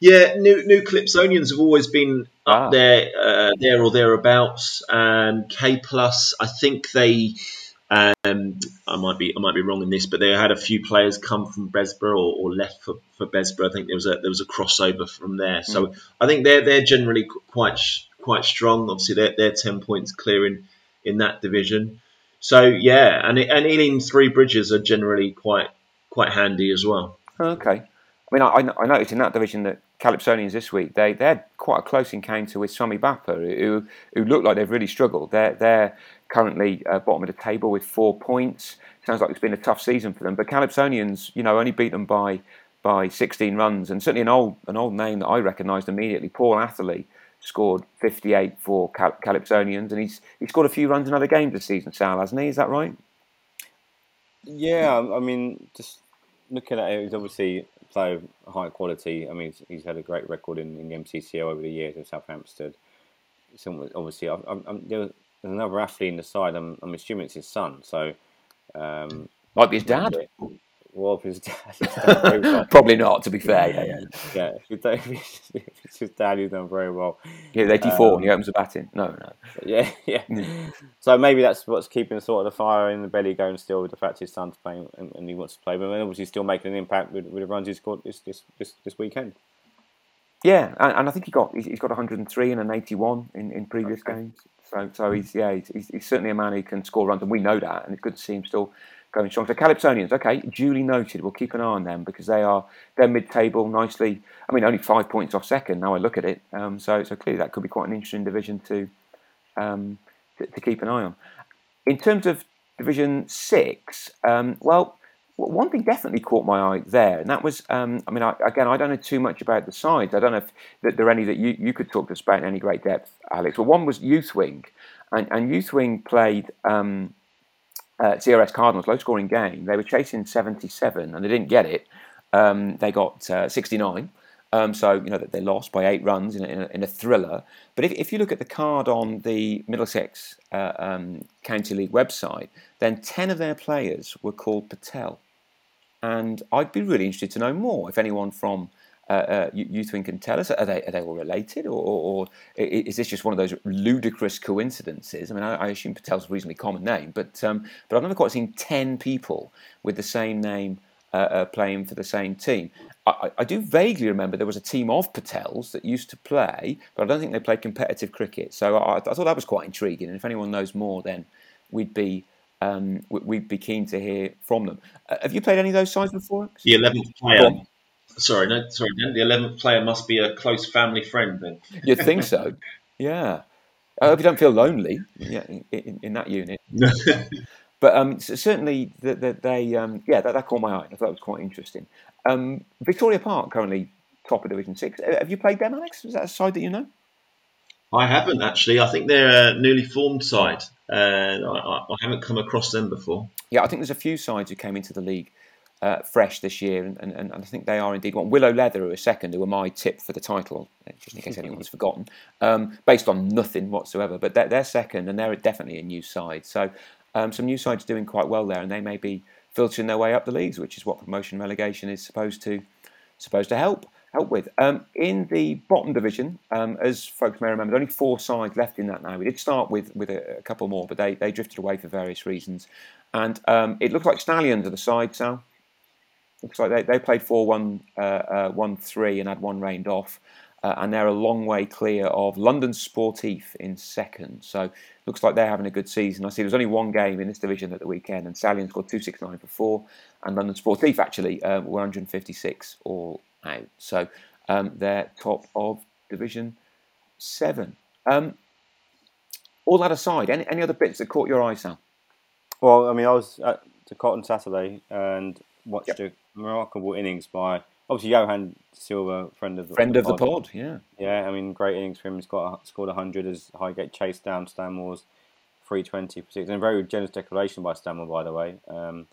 Yeah, new new Calypsonians have always been Ah. up there, uh, there or thereabouts. Um, K plus, I think they. Um, I might be I might be wrong in this, but they had a few players come from Bessborough or, or left for, for Bessborough. I think there was a there was a crossover from there. So I think they're they're generally quite quite strong. Obviously, they're they're ten points clear in, in that division. So yeah, and and Ealing Three Bridges are generally quite quite handy as well. Okay. I mean, I, I noticed in that division that Calypsonians this week they they had quite a close encounter with Swami Bappa, who who look like they've really struggled. They're they're currently uh, bottom of the table with four points. Sounds like it's been a tough season for them. But Calypsonians, you know, only beat them by by 16 runs, and certainly an old an old name that I recognised immediately. Paul Atherley scored 58 for Cal- Calypsonians, and he's he scored a few runs in other games this season. Sal, hasn't he? Is that right? Yeah, I mean, just looking at it, he's obviously a player of high quality. I mean, he's, he's had a great record in, in the MCCL over the years with Southampton. Some, obviously, I, I'm, I'm, there's another athlete in the side. I'm, I'm assuming it's his son. So, um, Might be his dad. Well, if his dad, his dad very well. Probably not, to be fair. Yeah, yeah. yeah, if his dad- if it's his dad, he's done very well. Yeah, 84 Um, he opens the batting. No, no. Yeah, yeah. So maybe that's what's keeping sort of the fire in the belly going still with the fact his son's playing and, and he wants to play, but then obviously still making an impact with, with the runs he scored this this this, this weekend. Yeah, and, and I think he got he's, he's got 103 and an 81 in, in previous games. So so he's yeah he's, he's, he's certainly a man who can score runs, and we know that, and it's good to see him still going strong. So Calypsonians, okay, duly noted. We'll keep an eye on them because they are they're mid-table, nicely. I mean, only five points off second. Now I look at it, um, so so clearly that could be quite an interesting division to um, to, to keep an eye on. In terms of Division Six, um, well, one thing definitely caught my eye there, and that was, um, I mean, I, again, I don't know too much about the sides. I don't know if that there are any that you, you could talk to us about in any great depth, Alex. Well, one was Youth Wing, and, and Youth Wing played um, uh, CRS Cardinals, low scoring game. They were chasing 77 and they didn't get it. Um, they got uh, 69. Um, so, you know, that they lost by eight runs in a, in a, in a thriller. But if, if you look at the card on the Middlesex uh, um, County League website, then 10 of their players were called Patel. And I'd be really interested to know more if anyone from uh, uh, you, you think can tell us. Are they, are they all related, or, or, or is this just one of those ludicrous coincidences? I mean, I, I assume Patel's a reasonably common name, but um, but I've never quite seen ten people with the same name uh, uh, playing for the same team. I, I- do vaguely remember there was a team of Patels that used to play, but I don't think they played competitive cricket. So I, I thought that was quite intriguing. And if anyone knows more, then we'd be um, we- we'd be keen to hear from them. Uh, have you played any of those sides before? The eleventh player. on. Sorry, no, sorry. Dan, The eleventh player must be a close family friend then. You'd think so. Yeah. I hope you don't feel lonely yeah, in, in that unit. but um, certainly, the, the, they um, yeah, that, that, caught my eye. I thought it was quite interesting. Um, Victoria Park currently top of Division Six. Have you played them, Alex? Is that a side that you know? I haven't actually. I think they're a newly formed side. Uh, I, I, haven't come across them before. Yeah, I think there's a few sides who came into the league uh, fresh this year, and, and, and, I think they are indeed one. Willow Leather, who are second, who were my tip for the title, uh, just in case anyone's forgotten, um, based on nothing whatsoever. But they're, they're, second, and they're definitely a new side. So um, some new sides doing quite well there, and they may be filtering their way up the leagues, which is what promotion relegation is supposed to supposed to help help with. Um, in the bottom division, um, as folks may remember, only four sides left in that now. We did start with with a, a couple more, but they, they drifted away for various reasons. And um, it looks like Stallions are the side, Sal. Looks like they, they played 4 1 uh, uh, 1 3 and had one rained off. Uh, and they're a long way clear of London Sportif in second. So looks like they're having a good season. I see there's only one game in this division at the weekend, and Stallions scored 269 for four, and London Sportif actually um, were 156 all out. So um, they're top of Division 7. Um, all that aside, any, any other bits that caught your eye, Sam? Well, I mean, I was at the Cotton Saturday and watched yep. a remarkable innings by obviously Johan Silva, friend of the friend of the pod. Yeah, yeah. I mean, great innings for him. He's got scored hundred as Highgate chased down Stanmore's three twenty for six, and a very generous declaration by Stanmore, by the way. Um,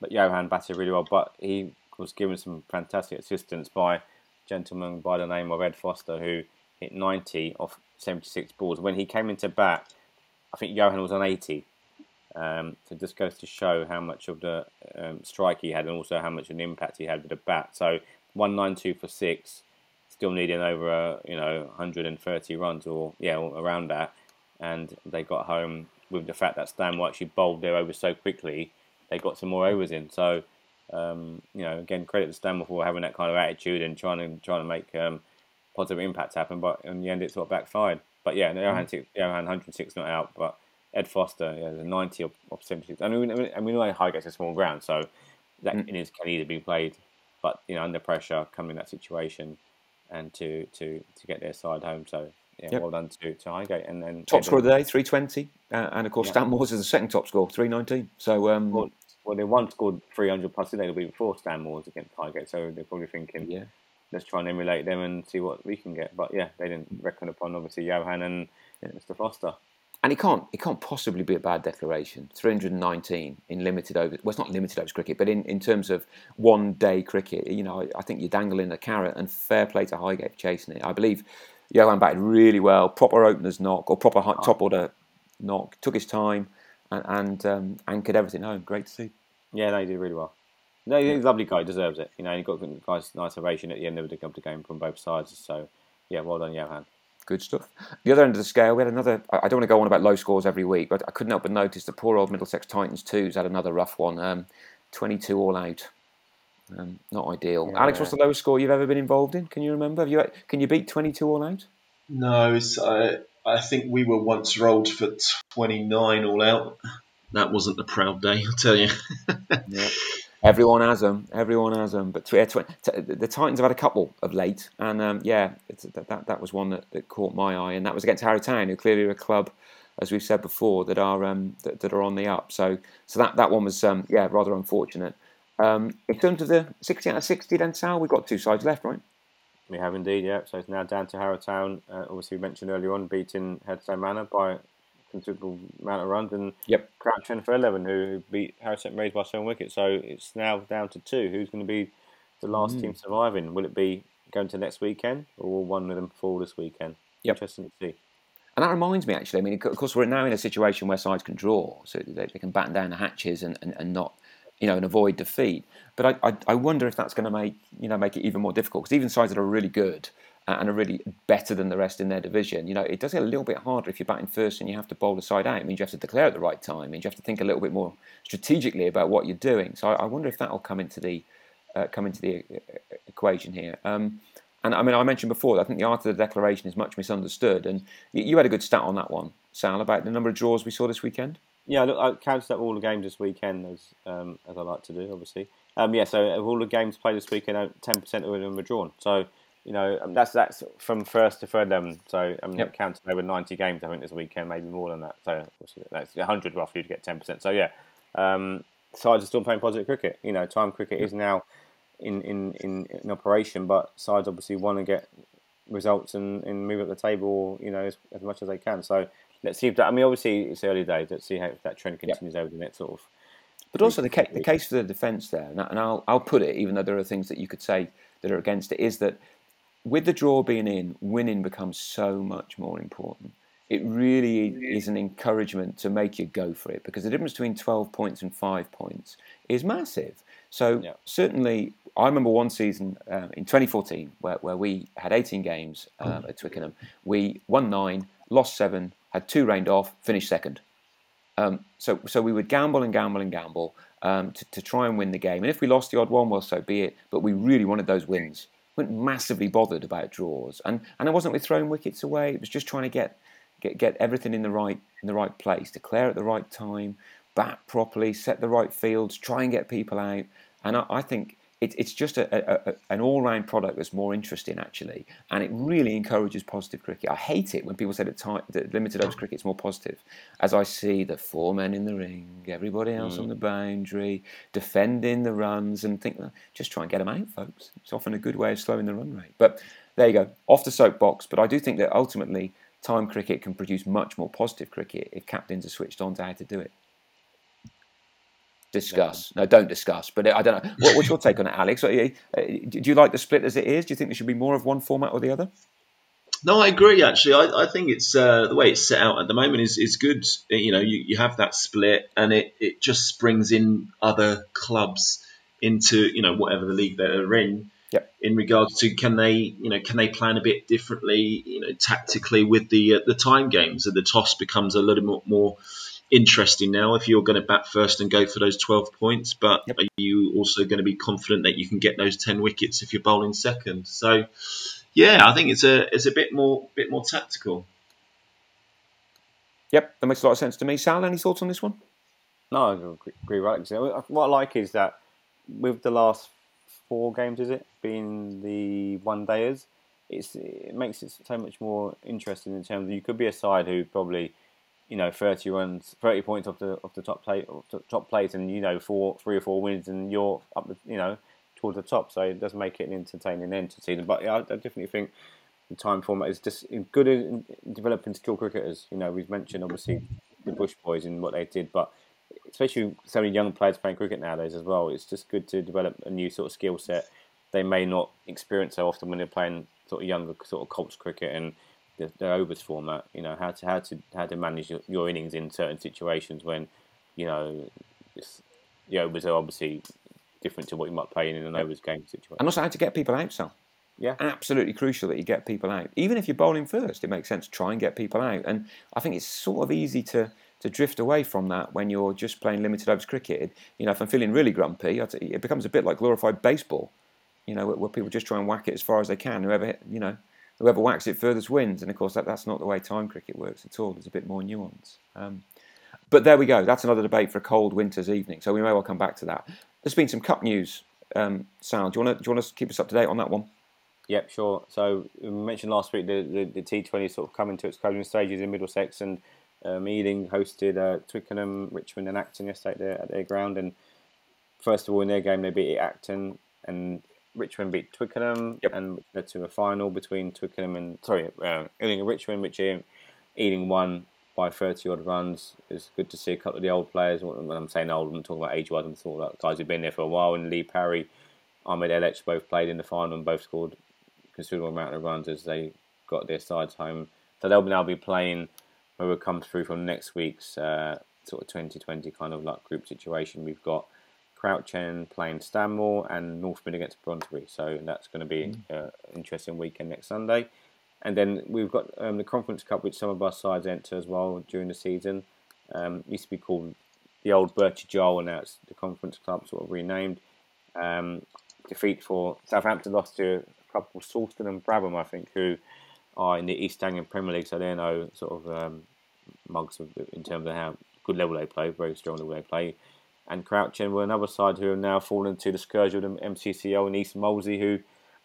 but Johan batted really well, but he was given some fantastic assistance by a gentleman by the name of Ed Foster, who hit 90 off 76 balls. When he came into bat, I think Johan was on 80. Um, so just goes to show how much of the um, strike he had and also how much of an impact he had with the bat. So 192 for six, still needing over uh, you know 130 runs or yeah around that, and they got home with the fact that Stanmore actually bowled their overs so quickly. They got some more overs in. So um, you know, again, credit to Stanmore for having that kind of attitude and trying to trying to make um, positive impacts happen. But in the end, it sort of backfired. But yeah, Johan, mm. Johan 106 not out, but Ed Foster, yeah, the 90 of, of 76. I mean, I mean, I mean, like Highgate's a small ground, so that mm. innings can either be played, but you know, under pressure, coming in that situation, and to to to get their side home. So yeah, yep. well done to, to Highgate. And then top score of the day, 320, uh, and of course yeah. Stanmore's is the second top score, 319. So um, well, well, they once scored 300 plus today, the week before Stanmore's against Highgate, so they're probably thinking, yeah. Let's try and emulate them and see what we can get. But yeah, they didn't reckon upon obviously Johan and yeah. Mr. Foster and it can't it can't possibly be a bad declaration. 319 in limited over well, it's not limited overs cricket, but in, in terms of one day cricket, you know, I, I think you're dangling a carrot, and fair play to Highgate chasing it. I believe Johan batted really well, proper opener's knock or proper high, top order knock, took his time, and, and um, anchored everything home. Great to see. Yeah, no, he did really well. No, he's a lovely guy, deserves it. You know, he got a nice, nice ovation at the end of the game from both sides. So, yeah, well done, Johan good stuff. The other end of the scale, we had another. I don't want to go on about low scores every week, but I couldn't help but notice the poor old Middlesex Titans twos had another rough one. Um, Twenty-two all out. Um, not ideal. Yeah. Alex, what's the lowest score you've ever been involved in? Can you remember? Have you can you beat twenty-two all out? No, I I think we were once rolled for twenty-nine all out. That wasn't a proud day, I'll tell you. yeah. Everyone has them. Everyone has them. But the Titans have had a couple of late, and um, yeah, that, that, that was one that, that caught my eye, and that was against Harrow Town, who clearly are a club, as we've said before, that are um, that, that, are on the up. So so that, that one was um, yeah rather unfortunate. Um, in terms of the sixty out of sixty, then Sal, we've got two sides left, right? We have indeed, yeah. So it's now down to Harrow Town. Uh, obviously, we mentioned earlier on beating Headstone Manor by considerable amount of runs, and yep. Crouch End for 11, who beat Harrison Rays by seven wickets. So it's now down to two. Who's going to be the last mm. team surviving? Will it be going to next weekend, or will one of them fall this weekend? Yep. Interesting to see. And that reminds me, actually, I mean, of course, we're now in a situation where sides can draw, so they, they can batten down the hatches and, and, and not, you know, and avoid defeat. But I, I, I wonder if that's going to make, you know, make it even more difficult, because even sides that are really good, and are really better than the rest in their division. You know, it does get a little bit harder if you're batting first and you have to bowl the side out. It means you have to declare at the right time. It means you have to think a little bit more strategically about what you're doing. So I, I wonder if that will come into the uh, come into the uh, equation here. Um, and I mean, I mentioned before, I think the art of the declaration is much misunderstood. And you, had a good stat on that one, Sal, about the number of draws we saw this weekend. Yeah, look, I counted up all the games this weekend as um, as I like to do, obviously. Um, yeah, so of all the games played this weekend, ten percent of them were drawn. So you know, um, that's that's from first to third level. So I mean, Yep. counts over ninety games. I think this weekend, maybe more than that. So that's hundred roughly to get ten percent. So yeah, um, sides are still playing positive cricket. You know, time cricket is now in in, in, in operation, but sides obviously want to get results and, and move up the table. You know, as, as much as they can. So let's see if that. I mean, obviously it's early days. Let's see how if that trend continues over the next sort of. But also the, ca- the case for the defence there, and, and I'll, I'll put it, even though there are things that you could say that are against it, is that with the draw being in, winning becomes so much more important. It really is an encouragement to make you go for it because the difference between 12 points and five points is massive. So, Yeah. certainly, I remember one season um, in 2014 where, where we had 18 games um, at Twickenham. We won nine, lost seven, had two rained off, finished second. Um, so, so we would gamble and gamble and gamble um, to, to try and win the game. And if we lost the odd one, well, so be it. But we really wanted those wins. Weren't massively bothered about draws, and and it wasn't with throwing wickets away. It was just trying to get get get everything in the right in the right place, declare at the right time, bat properly, set the right fields, try and get people out. And I, I think it, it's just a, a, a, an all-round product that's more interesting actually, and it really encourages positive cricket. I hate it when people say that, time, that limited overs cricket is more positive, as I see the four men in the ring, everybody else on mm. the boundary, defending the runs, and think just try and get them out, folks. It's often a good way of slowing the run rate. But there you go, off the soapbox. But I do think that ultimately, time cricket can produce much more positive cricket if captains are switched on to how to do it. Discuss. No, don't discuss. But I don't know. What, what's your take on it, Alex? Do you like the split as it is? Do you think there should be more of one format or the other? No, I agree. Actually, I, I think it's uh, the way it's set out at the moment is is good. You know, you, you have that split, and it, it just brings in other clubs into you know whatever the league they're in. Yep. In regards to can they you know can they plan a bit differently you know tactically with the uh, the time games and the toss becomes a little bit more interesting now if you're going to bat first and go for those 12 points but Yep. are you also going to be confident that you can get those 10 wickets if you're bowling second so yeah, I think it's a it's a bit more bit more tactical. Yep, that makes a lot of sense to me. Sal, any thoughts on this one? No, I agree- agree. Right. Uh, what I like is that with the last four games, is it being the one dayers, it's it makes it so much more interesting in terms of you could be a side who probably, you know, thirty runs, thirty points off the off the top plate, top plate, and you know, four, three or four wins, and you're up, the, you know, towards the top. So it does make it an entertaining end to season. But yeah, I, definitely think the time format is just good in in developing skilled cricketers. You know, we've mentioned obviously the Bush boys and what they did, but especially so many young players playing cricket nowadays as well. It's just good to develop a new sort of skill set they may not experience so often when they're playing sort of younger sort of Colts cricket and the, the overs format. You know how to how to how to manage your, your innings in certain situations when you know the overs are obviously different to what you might play in an overs game situation. And also how to get people out, Sal. Yeah. Absolutely crucial that you get people out. Even if you're bowling first, it makes sense to try and get people out. And I think it's sort of easy to, to drift away from that when you're just playing limited overs cricket. You know, if I'm feeling really grumpy, it becomes a bit like glorified baseball. You know, where people just try and whack it as far as they can. Whoever you know, whoever whacks it furthest wins. And of course, that, that's not the way time cricket works at all. There's a bit more nuance. Um, but there we go. That's another debate for a cold winter's evening. So we may well come back to that. There's been some cup news. Um, Sal, do you want to keep us up to date on that one? Yep, sure. So we mentioned last week the, the, the T20 sort of coming to its closing stages in Middlesex, and um, Ealing hosted uh, Twickenham, Richmond, and Acton yesterday at their, at their ground. And first of all, in their game, they beat Acton, and Richmond beat Twickenham, Yep. and led to a final between Twickenham and sorry, uh, Ealing and Richmond, which Ealing won by 30 odd runs. It's good to see a couple of the old players. When I'm saying old, I'm talking about age wise. I'm talking about guys who've been there for a while. And Lee Parry, Ahmed Elech both played in the final and both scored considerable amount of runs as they got their sides home. So they'll now be playing whoever comes through from next week's uh, sort of 2020 kind of like group situation. We've got Crouch End playing Stanmore and Northmid against Brunswick. So that's going to be an interesting weekend next Sunday. And then we've got um, the Conference Cup, which some of our sides enter as well during the season. Um, used to be called the old Bertie Joel, and now it's the Conference Club, sort of renamed. Um, defeat for Southampton lost to a couple, of Sawston and Babraham, I think, who are in the East Anglian Premier League, so they're no sort of um, mugs of, in terms of how good level they play, very strong level they play. And Crouch End were another side who have now fallen to the scourge of the MCCL and East Molesey, who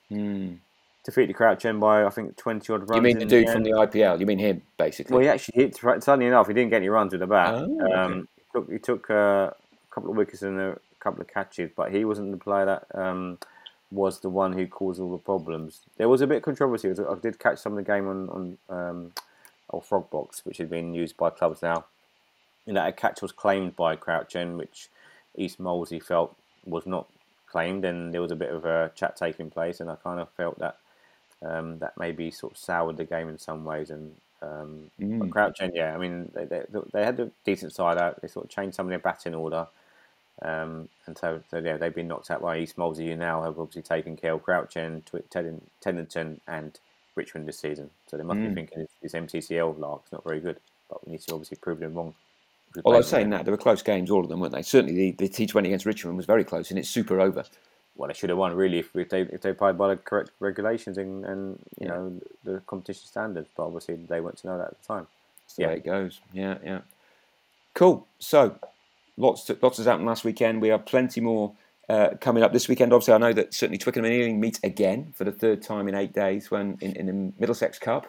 Hmm. defeated Crouch End by I think twenty odd runs. You mean the dude end. from the IPL? You mean him, basically? Well, he actually hit. Suddenly enough, he didn't get any runs with the bat. Oh, okay. um, he took, he took uh, a couple of wickets and a couple of catches, but he wasn't the player that um, was the one who caused all the problems. There was a bit of controversy. I did catch some of the game on on um, old Frog Box, which had been used by clubs now. And that a catch was claimed by Crouch End, which East Molesey felt was not claimed, and there was a bit of a chat taking place, and I kind of felt that um, that maybe sort of soured the game in some ways. And um, Mm. but Crouch End, yeah, I mean they, they, they had a decent side out. They sort of changed some of their batting order, um, and so, so yeah, they've been knocked out by East Molesey, who now have obviously taken care of Crouch End, Tw- and Richmond this season. So they must be Mm. thinking this, this MCCL lark's not very good, but we need to obviously prove them wrong. If we Well, I was saying that there were close games, all of them, weren't they? Certainly, the, the T20 against Richmond was very close, and it's super over. well, they should have won really if, if they if they played by the correct regulations and, and you Yeah. know the competition standards. But obviously they weren't to know that at the time. That's Yeah. it goes. Yeah, yeah. Cool. So, lots to, lots has happened last weekend. We have plenty more uh, coming up this weekend. Obviously, I know that certainly Twickenham and Ealing meet again for the third time in eight days when in, in the Middlesex Cup.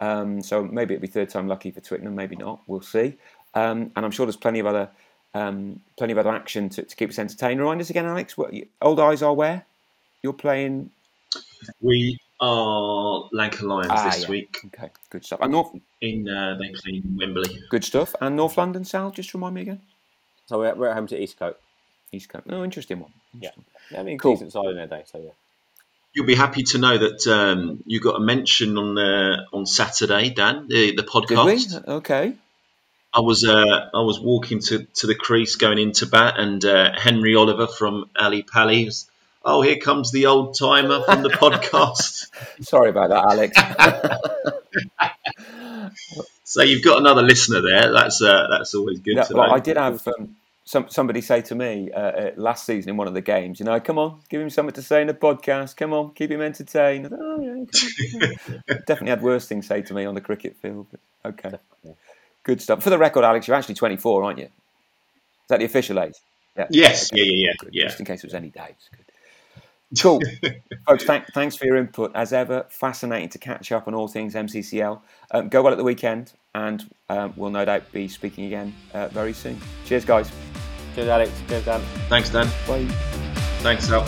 Um, so maybe it'll be third time lucky for Twickenham, maybe not. We'll see. Um, and I'm sure there's plenty of other um, plenty of other action to, to keep us entertained. Remind us again, Alex. What old eyes are where? You're playing. We are Lanka Lions Ah, this yeah. week Okay, good stuff. And North, in uh, they play in Wembley. good stuff. And North London, Sal. Just remind me again. So we're, we're at home to Eastcote. East Coast. Oh, interesting one. Yeah. I mean, Cool. decent side in their day. So yeah. You'll be happy to know that um, you got a mention on uh, on Saturday, Dan, the, the Did podcast. we? Okay. I was uh, I was walking to, to the crease going into bat, and uh, Henry Oliver from Ally Pally was, oh, here comes the old timer from the podcast. Sorry about that, Alex. So you've got another listener there. That's uh, that's always good Yeah, to well, know. I did have um, some somebody say to me uh, uh, last season in one of the games, you know, come on, give him something to say in the podcast. Come on, keep him entertained. Thought, oh, yeah. Definitely had worse things say to me on the cricket field. But okay, good stuff. For the record, Alex, you're actually 24, aren't you? Is that the official age? Yeah. Yes, yeah, yeah, yeah, Good, yeah. Just in case it was any dates. Good. Cool. Folks, thank, thanks for your input. As ever, fascinating to catch up on all things MCCL. Um, go well at the weekend, and um, we'll no doubt be speaking again uh, very soon. Cheers, guys. Cheers, Alex. Cheers, Dan. Thanks, Dan. Bye. Thanks, Al.